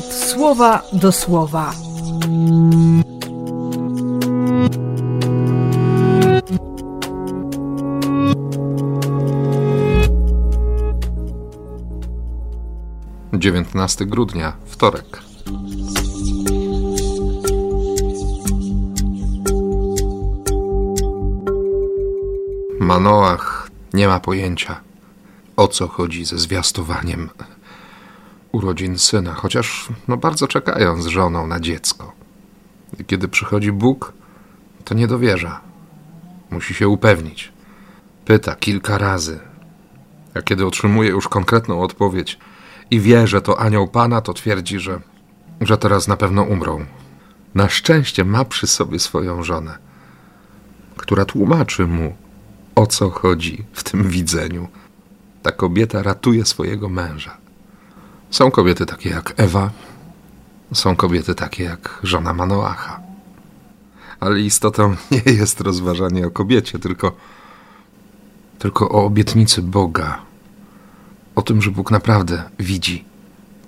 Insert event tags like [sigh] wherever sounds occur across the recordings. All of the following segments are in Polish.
słowa do słowa. Dziewiętnasty grudnia, wtorek. Manoach nie ma pojęcia, o co chodzi ze zwiastowaniem urodzin syna, chociaż no bardzo czekają z żoną na dziecko. I kiedy przychodzi Bóg, to nie dowierza. Musi się upewnić. Pyta kilka razy. A kiedy otrzymuje już konkretną odpowiedź i wie, że to anioł Pana, to twierdzi, że, że teraz na pewno umrą. Na szczęście ma przy sobie swoją żonę, która tłumaczy mu, o co chodzi w tym widzeniu. Ta kobieta ratuje swojego męża. Są kobiety takie jak Ewa, są kobiety takie jak żona Manoacha. Ale istotą [laughs] nie jest rozważanie o kobiecie, tylko, tylko o obietnicy Boga. O tym, że Bóg naprawdę widzi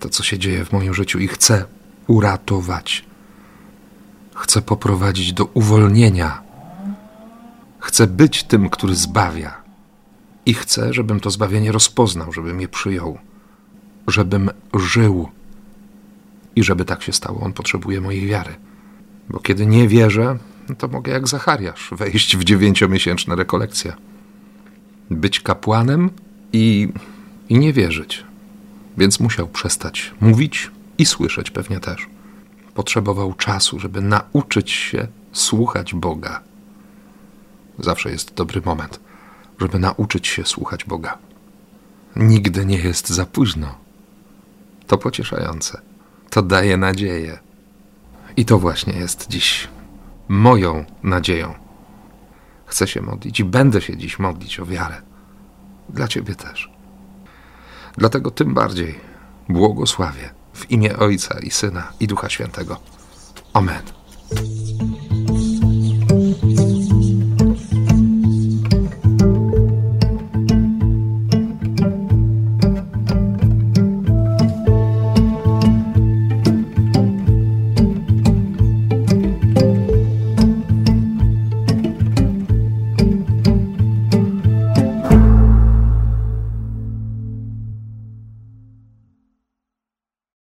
to, co się dzieje w moim życiu i chce uratować. Chce poprowadzić do uwolnienia. Chce być tym, który zbawia. I chce, żebym to zbawienie rozpoznał, żebym je przyjął żebym żył. I żeby tak się stało, on potrzebuje mojej wiary. Bo kiedy nie wierzę, to mogę jak Zachariasz wejść w dziewięciomiesięczne rekolekcje. Być kapłanem i, i nie wierzyć. Więc musiał przestać mówić i słyszeć pewnie też. Potrzebował czasu, żeby nauczyć się słuchać Boga. Zawsze jest dobry moment, żeby nauczyć się słuchać Boga. Nigdy nie jest za późno. To pocieszające. To daje nadzieję. I to właśnie jest dziś moją nadzieją. Chcę się modlić i będę się dziś modlić o wiarę. Dla Ciebie też. Dlatego tym bardziej błogosławię w imię Ojca i Syna i Ducha Świętego. Amen.